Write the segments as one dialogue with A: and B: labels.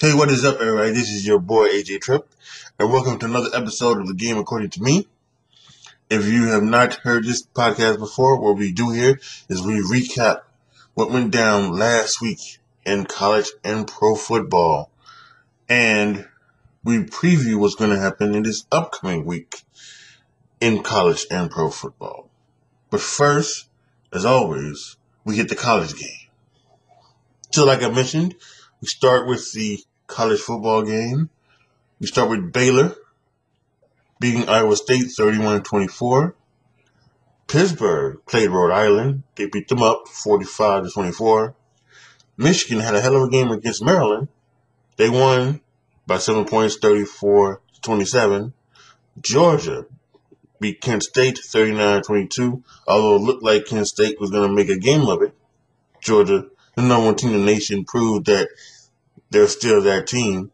A: Hey, what is up, everybody? This is your boy AJ Trip, and welcome to another episode of the Game According to Me. If you have not heard this podcast before, what we do here is we recap what went down last week in college and pro football, and we preview what's going to happen in this upcoming week in college and pro football. But first, as always, we hit the college game. So, like I mentioned, we start with the college football game. We start with Baylor beating Iowa State 31 24. Pittsburgh played Rhode Island. They beat them up 45 to 24. Michigan had a hell of a game against Maryland. They won by seven points, 34 to 27. Georgia beat Kent State 39 22, although it looked like Kent State was going to make a game of it. Georgia, the number one team in the nation, proved that they're still that team.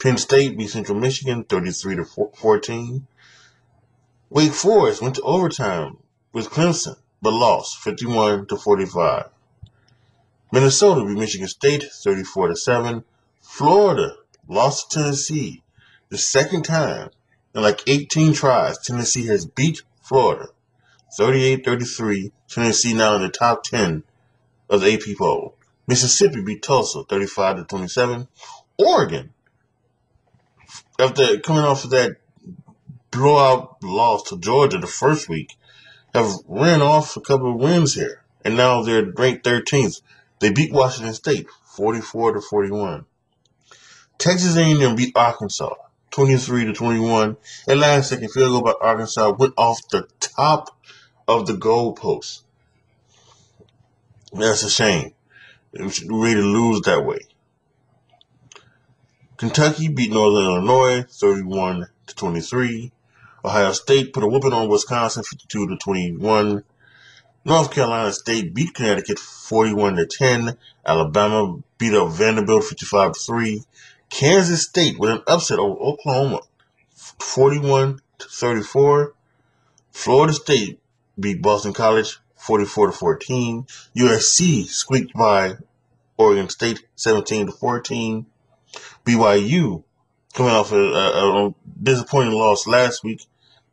A: Penn State beat Central Michigan 33 to 14. Wake Forest went to overtime with Clemson, but lost 51 to 45. Minnesota beat Michigan State 34 to 7. Florida lost to Tennessee the second time in like 18 tries. Tennessee has beat Florida 38-33. Tennessee now in the top 10 of the AP poll. Mississippi beat Tulsa 35 to 27. Oregon, after coming off of that blowout loss to Georgia the first week, have ran off a couple of wins here, and now they're ranked 13th. They beat Washington State 44 to 41. Texas A&M beat Arkansas 23 to 21. And last second field goal by Arkansas went off the top of the goalpost. That's a shame. We should really lose that way. Kentucky beat Northern Illinois 31 to 23. Ohio State put a whooping on Wisconsin 52 to 21. North Carolina State beat Connecticut 41 to 10. Alabama beat up Vanderbilt 55 to 3. Kansas State with an upset over Oklahoma 41 to 34. Florida State beat Boston College 44 to 14. USC squeaked by Oregon State 17 to 14. BYU coming off a, a, a disappointing loss last week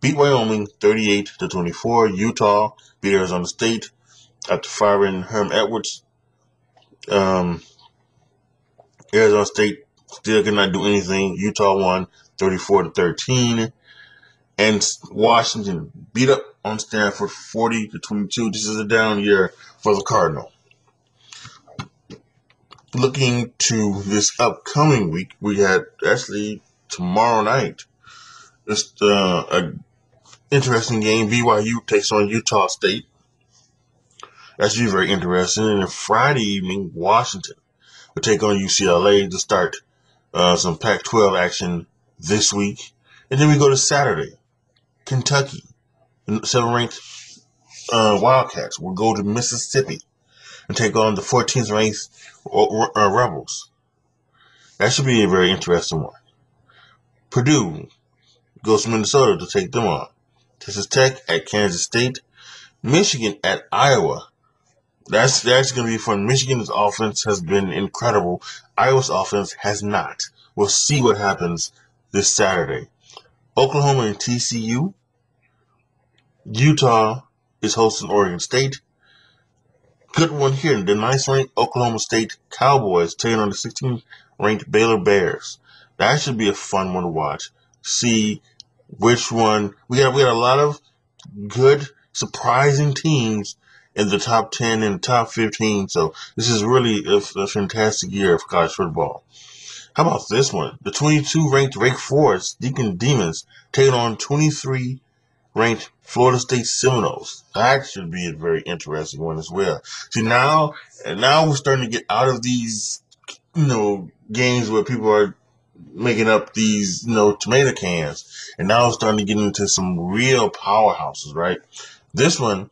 A: beat Wyoming 38 to 24. Utah beat Arizona State after firing Herm Edwards. Um, Arizona State still cannot do anything. Utah won 34 to 13. And Washington beat up on Stanford 40 to 22. This is a down year for the Cardinal. Looking to this upcoming week, we had actually tomorrow night. Just uh, a interesting game. BYU takes on Utah State. That's usually very interesting. And then Friday evening, Washington will take on UCLA to start uh, some Pac 12 action this week. And then we go to Saturday. Kentucky, seven ranked uh, Wildcats will go to Mississippi and take on the 14th ranked uh, Rebels. That should be a very interesting one. Purdue goes to Minnesota to take them on. Texas Tech at Kansas State. Michigan at Iowa. That's that's going to be fun. Michigan's offense has been incredible. Iowa's offense has not. We'll see what happens this Saturday. Oklahoma and TCU. Utah is hosting Oregon State. Good one here. The nice ranked Oklahoma State Cowboys taking on the 16th ranked Baylor Bears. That should be a fun one to watch. See which one we got. We got a lot of good, surprising teams in the top 10 and top 15. So this is really a, a fantastic year of college football. How about this one? The 22 ranked Wake Forest Deacon Demons taking on 23 ranked Florida State Seminoles. That should be a very interesting one as well. See now, now we're starting to get out of these, you know, games where people are making up these, you know, tomato cans, and now we're starting to get into some real powerhouses, right? This one,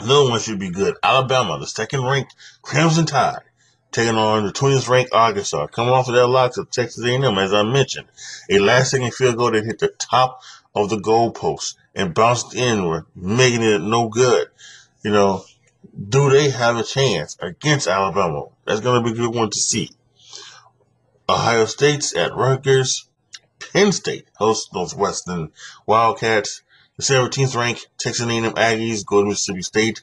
A: another one should be good. Alabama, the second ranked Crimson Tide, taking on the 20th ranked Arkansas, coming off of that loss of Texas A&M, as I mentioned. A last second field goal that hit the top of the goalpost and bounced inward, making it no good. You know, do they have a chance against Alabama? That's going to be a good one to see. Ohio State's at Rutgers. Penn State hosts Northwestern Wildcats. The 17th ranked Texas A&M Aggies go to Mississippi State.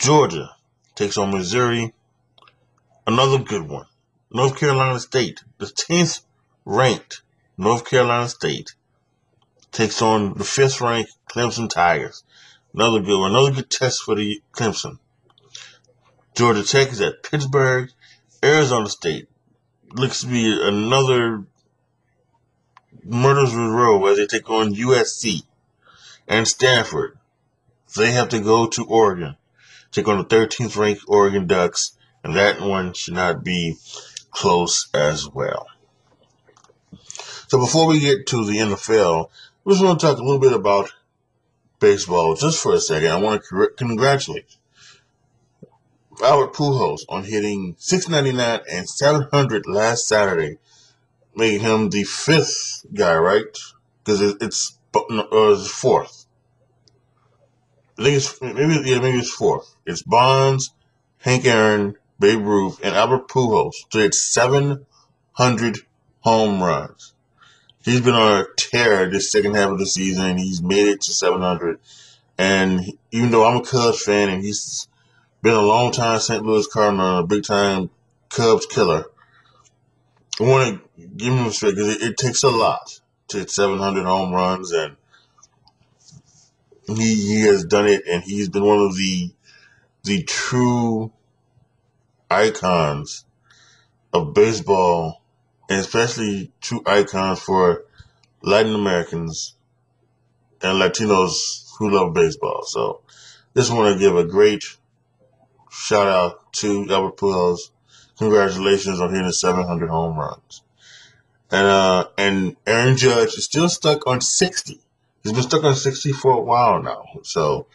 A: Georgia takes on Missouri. Another good one. North Carolina State, the 10th ranked North Carolina State, takes on the 5th ranked Clemson Tigers. Another good one. Another good test for the Clemson. Georgia Tech is at Pittsburgh. Arizona State looks to be another murders row as they take on USC and Stanford. They have to go to Oregon, take on the 13th ranked Oregon Ducks, and that one should not be close as well. So before we get to the NFL, we just want to talk a little bit about baseball just for a second. I want to congratulate Albert Pujols on hitting 699 and 700 last Saturday, making him the fifth guy, right? Because it's, uh, fourth. I think it's maybe yeah maybe it's fourth. It's Bonds, Hank Aaron, Babe Ruth, and Albert Pujols to hit 700 home runs. He's been on a tear this second half of the season. He's made it to 700. And even though I'm a Cubs fan and he's been a long time St. Louis Cardinal, a big time Cubs killer, I want to give him respect because it, it takes a lot to hit 700 home runs. And he, he has done it. And he's been one of the, the true icons of baseball, and especially true icons for Latin Americans and Latinos who love baseball. So, just want to give a great shout out to Albert Pujols. Congratulations on hitting 700 home runs. And uh, and Aaron Judge is still stuck on 60. He's been stuck on 60 for a while now. So,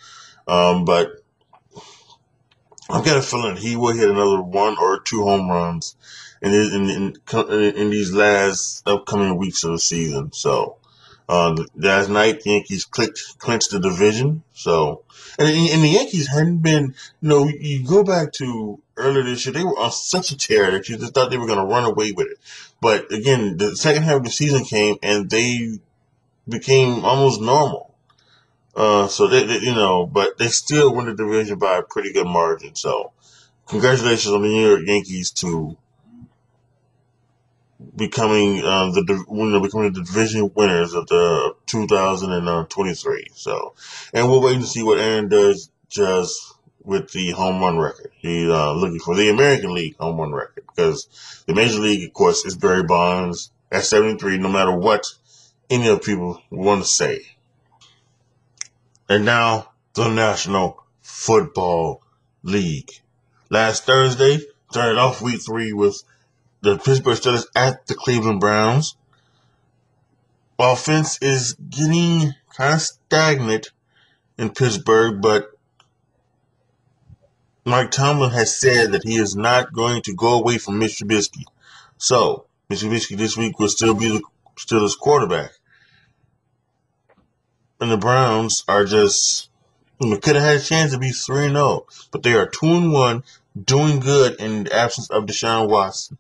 A: um, but I've got a feeling he will hit another one or two home runs in in in, in these last upcoming weeks of the season. So uh, last night the Yankees clicked, clinched the division. So and, and the Yankees hadn't been. You know, you go back to earlier this year, they were on such a tear that you just thought they were going to run away with it. But again, the second half of the season came and they became almost normal. Uh, so they, they, you know, but they still won the division by a pretty good margin. So, congratulations on the New York Yankees to becoming uh, the you know, becoming the division winners of the 2023. So, and we'll wait to see what Aaron does just with the home run record. He's uh, looking for the American League home run record because the Major League, of course, is Barry Bonds at 73. No matter what any of people want to say. And now the National Football League. Last Thursday, started off week three with the Pittsburgh Steelers at the Cleveland Browns. Offense is getting kind of stagnant in Pittsburgh, but Mike Tomlin has said that he is not going to go away from Mitch Trubisky. So, Mitch Trubisky this week will still be the Steelers quarterback and the Browns are just could have had a chance to be three and zero, oh, but they are two and one, doing good in the absence of Deshaun Watson.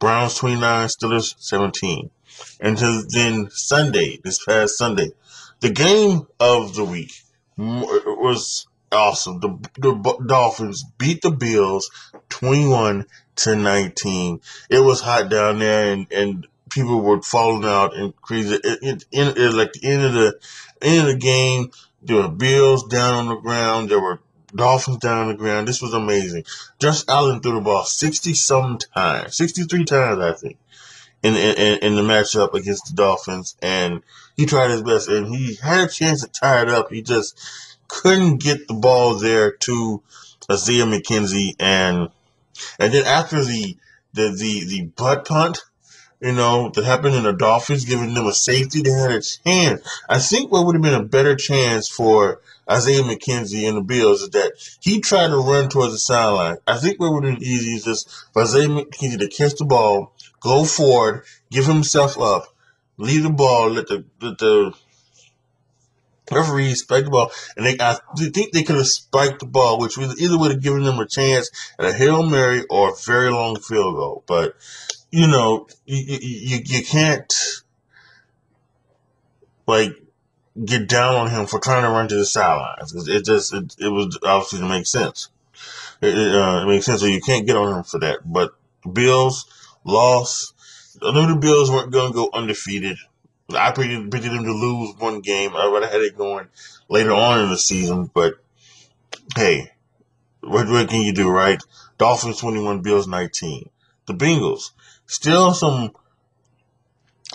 A: Browns twenty nine, Steelers seventeen. And then Sunday, this past Sunday, the game of the week was awesome. The, the Dolphins beat the Bills 21 to 19. It was hot down there and, and people were falling out and crazy. It, it, it, it, like the end of the end of the game, there were Bills down on the ground. There were Dolphins down on the ground. This was amazing. Josh Allen threw the ball sixty some times, sixty three times I think, in, in in the matchup against the Dolphins, and he tried his best, and he had a chance to tie it up. He just couldn't get the ball there to Isaiah McKenzie, and and then after the the the the butt punt you know, that happened in the Dolphins, giving them a safety. They had a chance. I think what would have been a better chance for Isaiah McKenzie and the Bills is that he tried to run towards the sideline. I think what would have been easy is just for Isaiah McKenzie to catch the ball, go forward, give himself up, leave the ball, let the let the referee spike the ball, and they I think they could have spiked the ball, which either would have given them a chance at a hail mary or a very long field goal. But you know, you, you, you can't like get down on him for trying to run to the sidelines. It just it, it was obviously to make sense. It, it, uh, it makes sense. So you can't get on him for that. But Bills lost. I knew the Bills weren't going to go undefeated. I predicted, predicted them to lose one game. I would have had it going later on in the season. But hey, what, what can you do, right? Dolphins 21, Bills 19. The Bengals still some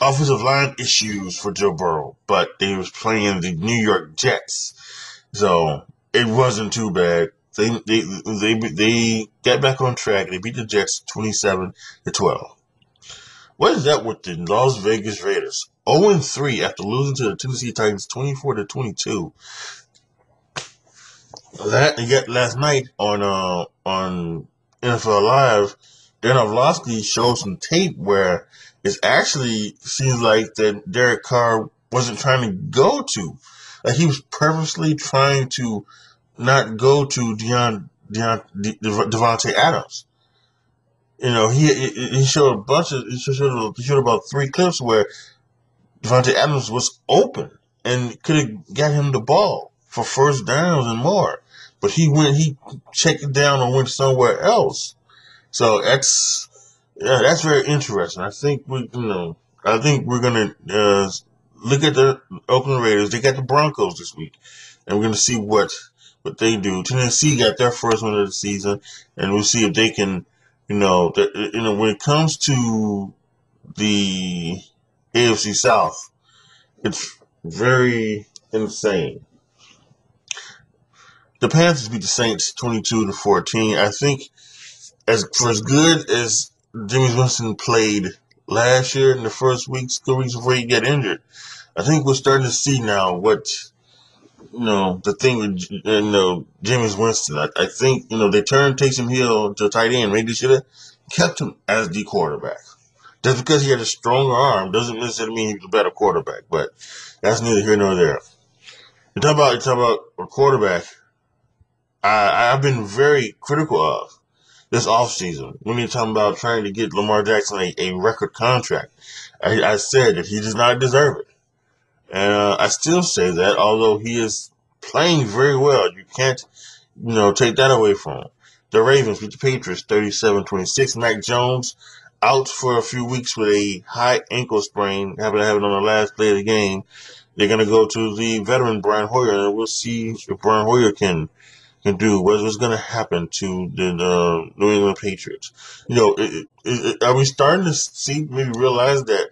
A: offensive line issues for Joe Burrow, but they was playing the New York Jets, so it wasn't too bad. They they they they got back on track. They beat the Jets twenty seven to twelve. What is that with the Las Vegas Raiders? 0 3 after losing to the Tennessee Titans 24 to 22. That yet last night on uh on NFL Live, Dan Orlovsky showed some tape where it actually seems like that Derek Carr wasn't trying to go to. Like he was purposely trying to not go to Deion, Deion De, Davante Adams. You know, he he showed a bunch of he showed, he showed about three clips where Davante Adams was open and could have got him the ball for first downs and more. But he went he checked it down and went somewhere else. So that's yeah, that's very interesting. I think we, you know, I think we're gonna uh, look at the Oakland Raiders. They got the Broncos this week, and we're gonna see what what they do. Tennessee got their first win of the season, and we'll see if they can, you know, you know, when it comes to the AFC South, it's very insane. The Panthers beat the Saints twenty-two to fourteen. I think as for as good as Jimmy Winston played last year in the first weeks, two weeks before he got injured. I think we're starting to see now what you know the thing with you know Jameis Winston. I, I think you know they turned Taysom Hill to tight end. Maybe they should have kept him as the quarterback. Just because he had a stronger arm doesn't necessarily mean he's a better quarterback. But that's neither here nor there. You talk about you talk about a quarterback. I I've been very critical of this offseason when you're talking about trying to get Lamar Jackson a, a record contract. I, I, said that he does not deserve it. And uh, I still say that, although he is playing very well. You can't, you know, take that away from him. The Ravens beat the Patriots 37-26. Mac Jones out for a few weeks with a high ankle sprain, happened to it on the last play of the game. They're going to go to the veteran Brian Hoyer, and we'll see if Brian Hoyer can – can do, what's, going to happen to the New England Patriots. You know, it, it, are we starting to see, maybe realize that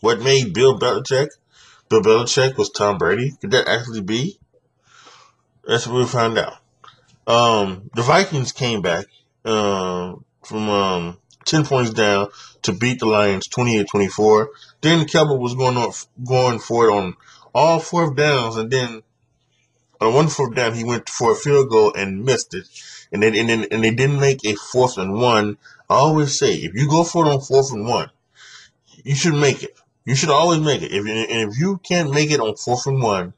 A: what made Bill Belichick, Bill Belichick was Tom Brady? Could that actually be? That's what we found out. Um, the Vikings came back uh, from um, 10 points down to beat the Lions 28-24. Then Kelby was going on, going for it on all fourth downs, and then on one fourth down, he went for a field goal and missed it, and then and, then, and they didn't make a fourth and one. I always say, if you go for it on fourth and one, you should make it. You should always make it. If and if you can't make it on fourth and one,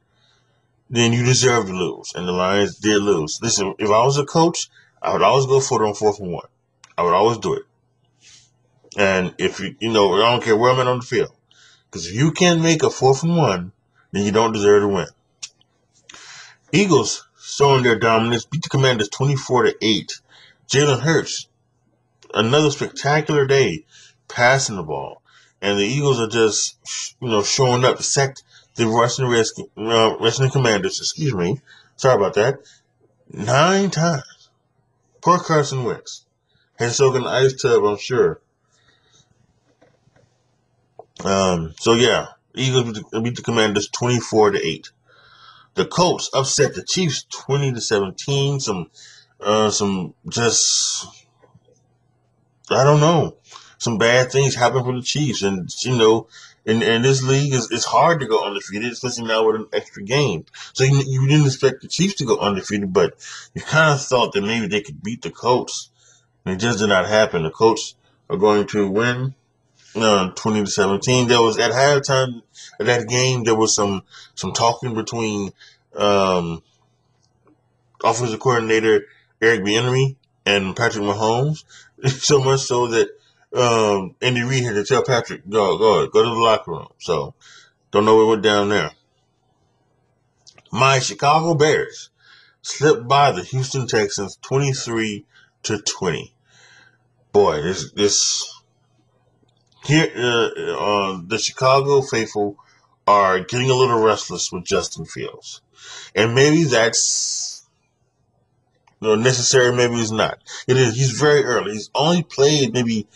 A: then you deserve to lose. And the Lions did lose. Listen, if I was a coach, I would always go for it on fourth and one. I would always do it. And if you, you know, I don't care where I'm at on the field, because if you can't make a fourth and one, then you don't deserve to win. Eagles showing their dominance, beat the Commanders 24 to 8. Jalen Hurts, another spectacular day passing the ball. And the Eagles are just, you know, showing up to sack the Russian Redskins, uh, Russian Commanders, excuse me. Sorry about that. Nine times. Poor Carson Wentz. Had soaked in the ice tub, I'm sure. Um, so yeah, Eagles beat the Commanders 24 to 8. The Colts upset the Chiefs twenty to seventeen. Some, uh, some just I don't know. Some bad things happen for the Chiefs, and you know, in, in this league, it's, it's hard to go undefeated, especially now with an extra game. So you, you didn't expect the Chiefs to go undefeated, but you kind of thought that maybe they could beat the Colts. And it just did not happen. The Colts are going to win uh, 20 to 17. There was at halftime of that game, there was some some talking between um, offensive coordinator Eric Bieniemy and Patrick Mahomes, so much so that um, Andy Reid had to tell Patrick, go, go, go to the locker room. So don't know what went down there. My Chicago Bears slipped by the Houston Texans 23 to 20. Boy, this, this, here, uh, uh, the Chicago faithful are getting a little restless with Justin Fields. And maybe that's you know, necessary, maybe it's not. It is, he's very early. He's only played maybe,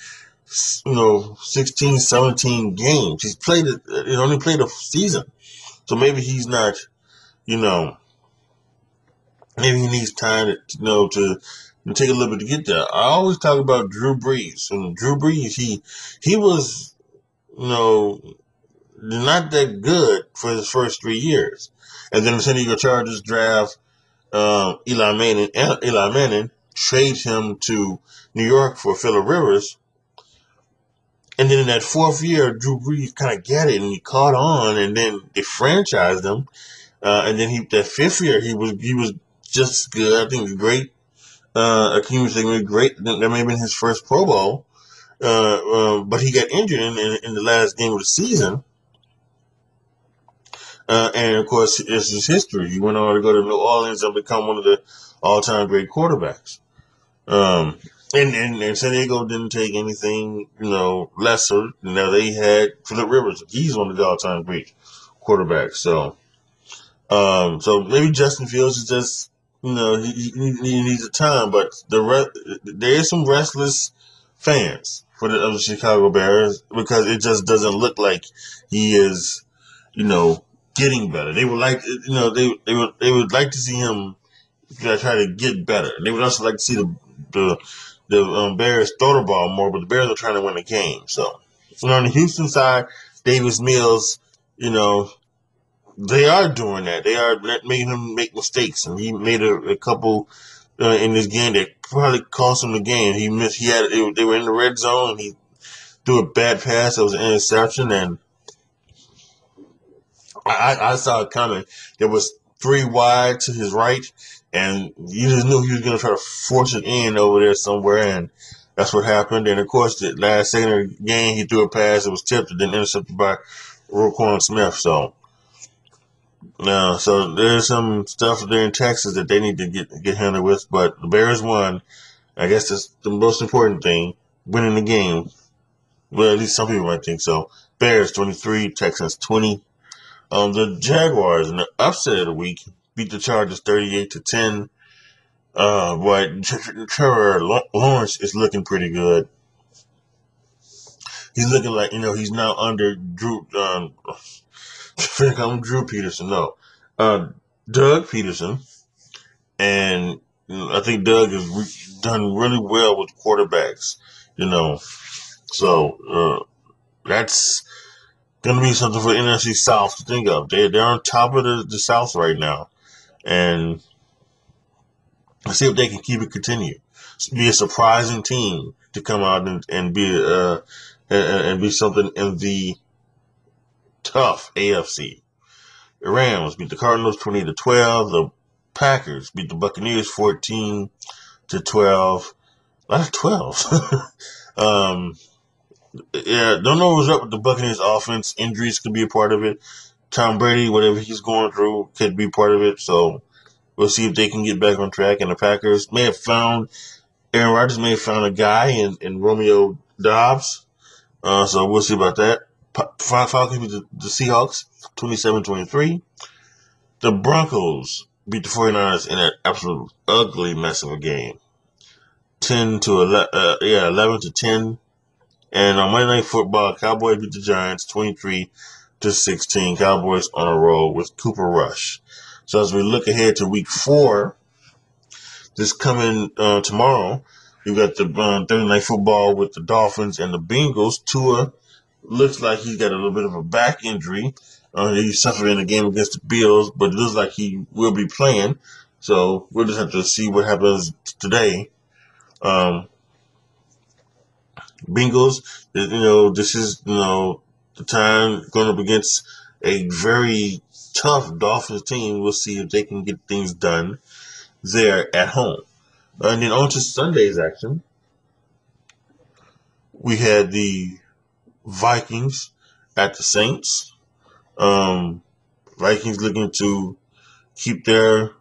A: you know, 16, 17 games. He's played, it. he only played a season. So maybe he's not, you know, maybe he needs time to, you know, to, to take a little bit to get there. I always talk about Drew Brees. And Drew Brees, he, he was, you know, not that good for his first three years. And then the San Diego Chargers draft um, Eli Manning. Eli Manning trade him to New York for Philip Rivers. And then in that fourth year, Drew Brees kind of got it and he caught on, and then they franchised him. Uh, and then he that fifth year he was he was just good. I think great. Uh, Akeem was great. That may have been his first Pro Bowl. Uh, uh, but he got injured in, in, in, the last game of the season. Uh, and of course, it's his history. He went on to go to New Orleans and become one of the all-time great quarterbacks. Um, and, and, and San Diego didn't take anything, you know, lesser. You know, they had Philip Rivers. He's one of the all-time great quarterbacks. So, um, so maybe Justin Fields is just, you know, he, he, needs a time. But the re- there is some restless fans for the, the Chicago Bears because it just doesn't look like he is, you know, getting better. They would like, you know, they they would they would like to see him try to get better. They would also like to see the the the um, Bears throw the ball more, but the Bears are trying to win the game. So, know, on the Houston side, Davis Mills, you know, they are doing that. They are making him make mistakes, and he made a, a couple uh, in this game that probably cost him the game. He missed. He had. They were in the red zone. And he threw a bad pass. That was an interception, and I, I saw it coming. There was three wide to his right, and you just knew he was going to try to force it in over there somewhere, and that's what happened. And of course, the last second of the game, he threw a pass. It was tipped and then intercepted by Roquan Smith. So, now, so there's some stuff there in Texas that they need to get get handled with. But the Bears won. I guess that's the most important thing: winning the game. Well, at least some people might think so. Bears 23, Texans 20. Um, the Jaguars in the upset of the week beat the Chargers 38 to 10. Uh, but Trevor Lawrence is looking pretty good. He's looking like, you know, he's now under Drew, um, I'm Drew Peterson, no, uh, Doug Pederson, And you know, I think Doug has re- done really well with quarterbacks, you know. So, uh, that's, going to be something for NFC South to think of. They, they're on top of the, the South right now. And see if they can keep it continue. Be a surprising team to come out and, and be uh, and, and be something in the tough AFC. The Rams beat the Cardinals 20 to 12. The Packers beat the Buccaneers 14 to 12. That's 12. um, yeah, don't know what's up with the Buccaneers offense. Injuries could be a part of it. Tom Brady, whatever he's going through, could be part of it. So we'll see if they can get back on track. And the Packers may have found Aaron Rodgers may have found a guy in, in Romeo Doubs. Uh, so we'll see about that. Falcons beat the, the Seahawks 27-23. The Broncos beat the 49ers in an absolute ugly mess of a game. 10 to 11, uh, yeah, 11 to 10. And on Monday Night Football, Cowboys beat the Giants 23 to 16. Cowboys on a roll with Cooper Rush. So as we look ahead to week four, this coming uh, tomorrow, we've got the uh, Thursday Night Football with the Dolphins and the Bengals. Tua looks like he's got a little bit of a back injury. Uh, he suffered in the game against the Bills, but it looks like he will be playing. So we'll just have to see what happens today. Um, Bengals, you know, this is, you know, the time going up against a very tough Dolphins team. We'll see if they can get things done there at home. And then on to Sunday's action. We had the Vikings at the Saints. Um, Vikings looking to keep their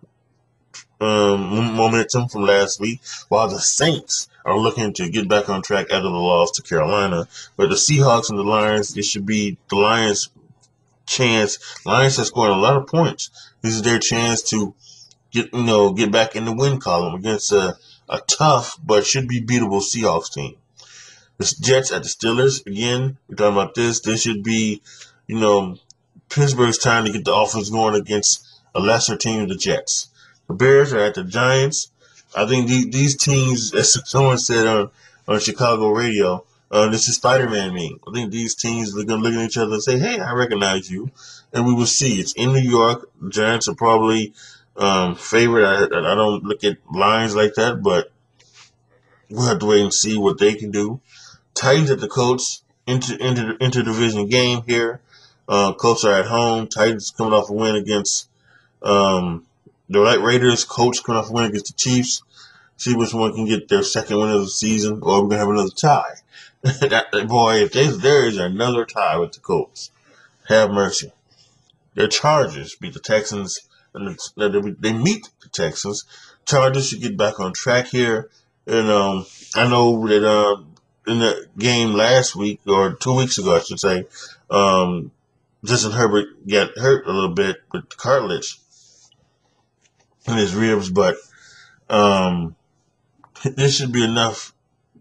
A: um, momentum from last week, while the Saints are looking to get back on track after the loss to Carolina. But the Seahawks and the Lions, it should be the Lions' chance. Lions have scored a lot of points. This is their chance to get you know get back in the win column against a, a tough but should be beatable Seahawks team. The Jets at the Steelers again. We're talking about this. This should be, you know, Pittsburgh's time to get the offense going against a lesser team, the Jets. The Bears are at the Giants. I think these, these teams, as someone said on, on Chicago radio, uh, this is Spider-Man meme. I think these teams are going to look at each other and say, "Hey, I recognize you," and we will see. It's in New York. The Giants are probably um, favorite. I, I don't look at lines like that, but we'll have to wait and see what they can do. Titans at the Colts inter inter interdivision game here. Uh, Colts are at home. Titans coming off a win against um, the Raiders. Colts coming off a win against the Chiefs. See which one can get their second win of the season, or we're gonna have another tie. that, boy, if there's, there is another tie with the Colts, have mercy. Their Chargers beat the Texans, and they meet the Texans. Chargers should get back on track here. And um, I know that um, in the game last week or two weeks ago, I should say, um, Justin Herbert got hurt a little bit with cartilage in his ribs, but um, this should be enough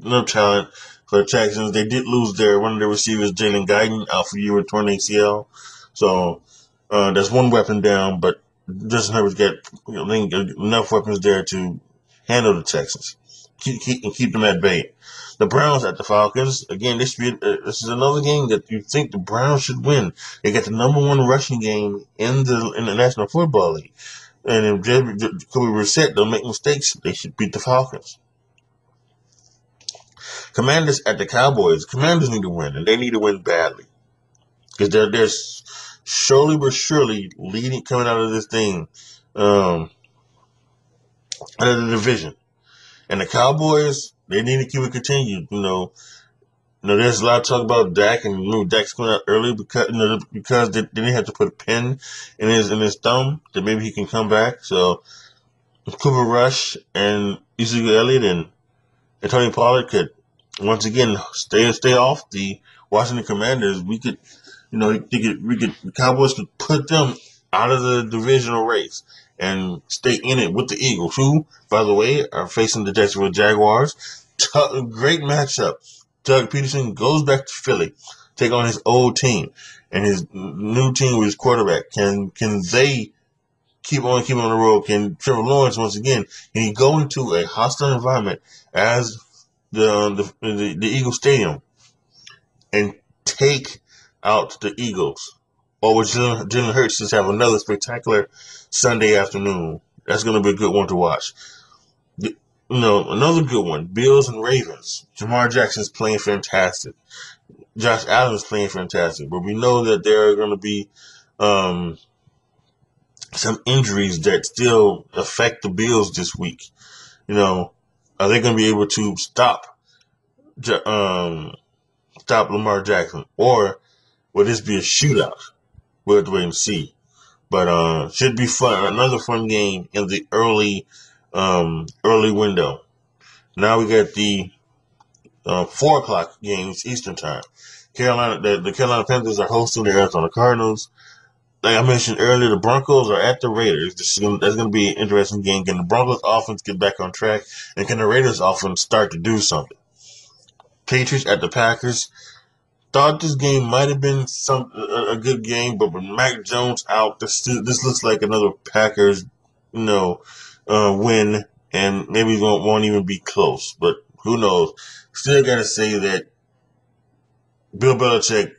A: enough talent for the Texans. They did lose their one of their receivers, Jalen Guyton, out for year with torn ACL. So uh, that's one weapon down, but Justin Herbert's got you know, enough weapons there to handle the Texans, keep, keep and keep them at bay. The Browns at the Falcons. Again, this be, uh, this is another game that you think the Browns should win. They got the number one rushing game in the in the National Football League. And if Jacoby Brissett don't make mistakes, they should beat the Falcons. Commanders at the Cowboys. Commanders need to win, and they need to win badly because they're they're surely but surely leading coming out of this thing, um, out of the division. And the Cowboys, they need to keep it continued. You know, you know, there's a lot of talk about Dak, and you know, Dak's coming out early because you know, because they, they didn't have to put a pin in his in his thumb that maybe he can come back. So Cooper Rush and Ezekiel Elliott and, and Tony Pollard could once again stay stay off the Washington Commanders. We could, you know, they could, we could the Cowboys could put them out of the divisional race and stay in it with the Eagles, who, by the way, are facing the Jacksonville Jaguars. T- great matchup. Doug Pederson goes back to Philly, take on his old team and his new team with his quarterback. Can can they keep on keep on the road? Can Trevor Lawrence once again can he go into a hostile environment as the the, the, the Eagle Stadium and take out the Eagles? Or will Jalen, Hurts just have another spectacular Sunday afternoon? That's going to be a good one to watch. you know, another good one, Bills and Ravens. Lamar Jackson's playing fantastic. Josh Allen is playing fantastic, but we know that there are going to be um, some injuries that still affect the Bills this week. You know, are they going to be able to stop um, stop Lamar Jackson, or will this be a shootout? We'll have to wait and see. But uh, should be fun. Another fun game in the early um, early window. Now we got the uh, four o'clock games Eastern time. Carolina, the, the Carolina Panthers are hosting the Arizona Cardinals. Like I mentioned earlier, the Broncos are at the Raiders. This is that's going to be an interesting game. Can the Broncos offense get back on track, and can the Raiders offense start to do something? Patriots at the Packers. Thought this game might have been some a, a good game, but with Mac Jones out, this this looks like another Packers, you know, uh, win, and maybe won't, won't even be close. But who knows? Still got to say that Bill Belichick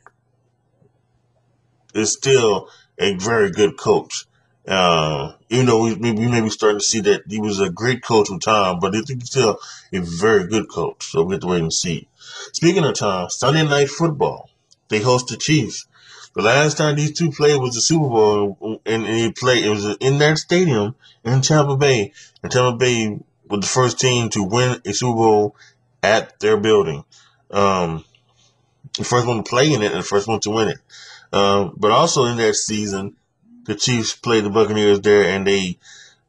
A: is still a very good coach. Uh, even though we, we may be starting to see that he was a great coach with time, but he's still a very good coach. So we have to wait and see. Speaking of time, Sunday night football. They host the Chiefs. The last time these two played was the Super Bowl, and, and he played. It was in that stadium in Tampa Bay, and Tampa Bay was the first team to win a Super Bowl at their building. Um, the first one to play in it and the first one to win it. Um, but also in that season, the Chiefs played the Buccaneers there and they,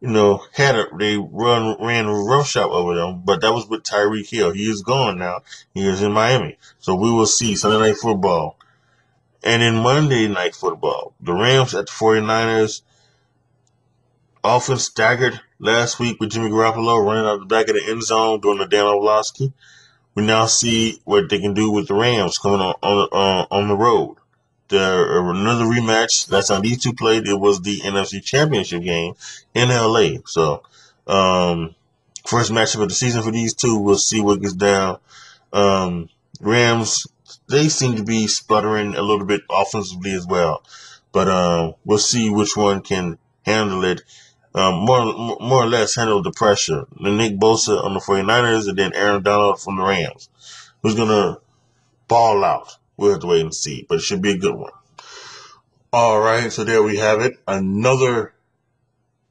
A: you know, had a, they run, ran a rough shot over them, but that was with Tyreek Hill. He is gone now. He is in Miami. So we will see Sunday night football. And in Monday night football, the Rams at the 49ers, offense staggered last week with Jimmy Garoppolo running out the back of the end zone doing the Dan Orlovsky. We now see what they can do with the Rams coming on on, uh, on the road. There another rematch. That's how these two played. It was the NFC Championship game in LA. So, um, first matchup of the season for these two. We'll see what gets down. Um, Rams, they seem to be sputtering a little bit offensively as well, but um, we'll see which one can handle it um, more more or less handle the pressure. The Nick Bosa on the 49ers and then Aaron Donald from the Rams. Who's going to ball out? We'll have to wait and see, but it should be a good one. All right, so there we have it. Another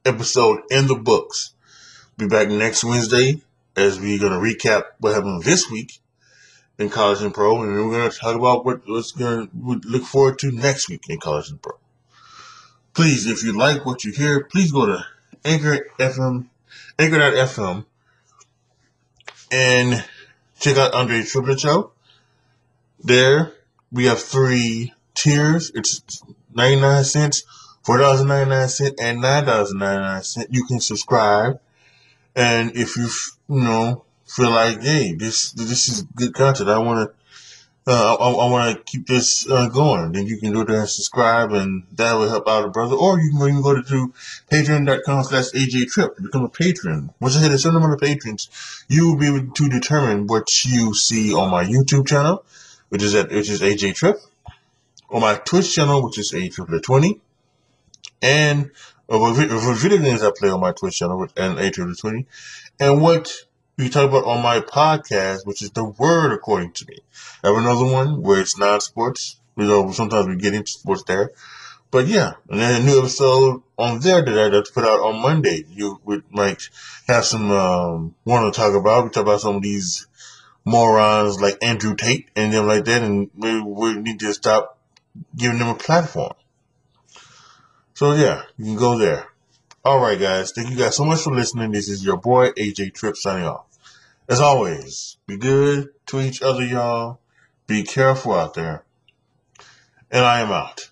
A: episode in the books. Be back next Wednesday as we're going to recap what happened this week in college and pro, and we're going to talk about what, what's going to look forward to next week in college and pro. Please, if you like what you hear, please go to Anchor FM, Anchor.fm, and check out Andre Triplett Show. There, we have three tiers. It's 99 cents, $4.99, and $9.99. You can subscribe. And if you, you know, feel like, hey, this this is good content, I want to uh, I, I want to keep this uh, going, then you can go there and subscribe, and that will help out a brother. Or you can even go to, patreon.com slash AJ Trip to become a patron. Once I hit a certain amount of patrons, you will be able to determine what you see on my YouTube channel, which is at which is AJ Trip, on my Twitch channel, which is A Triplett 20, and what video games I play on my Twitch channel and A Triplett 20, and what we talk about on my podcast, which is the word according to me. I have another one where it's non-sports. You know, sometimes we get into sports there. But yeah, and then a new episode on there that I have to put out on Monday. You would might have some um, want to talk about. We talk about some of these morons like Andrew Tate and them like that, and we need to stop giving them a platform. So yeah, you can go there. All right, guys. Thank you guys so much for listening. This is your boy AJ Trip signing off. As always, be good to each other, y'all. Be careful out there. And I am out.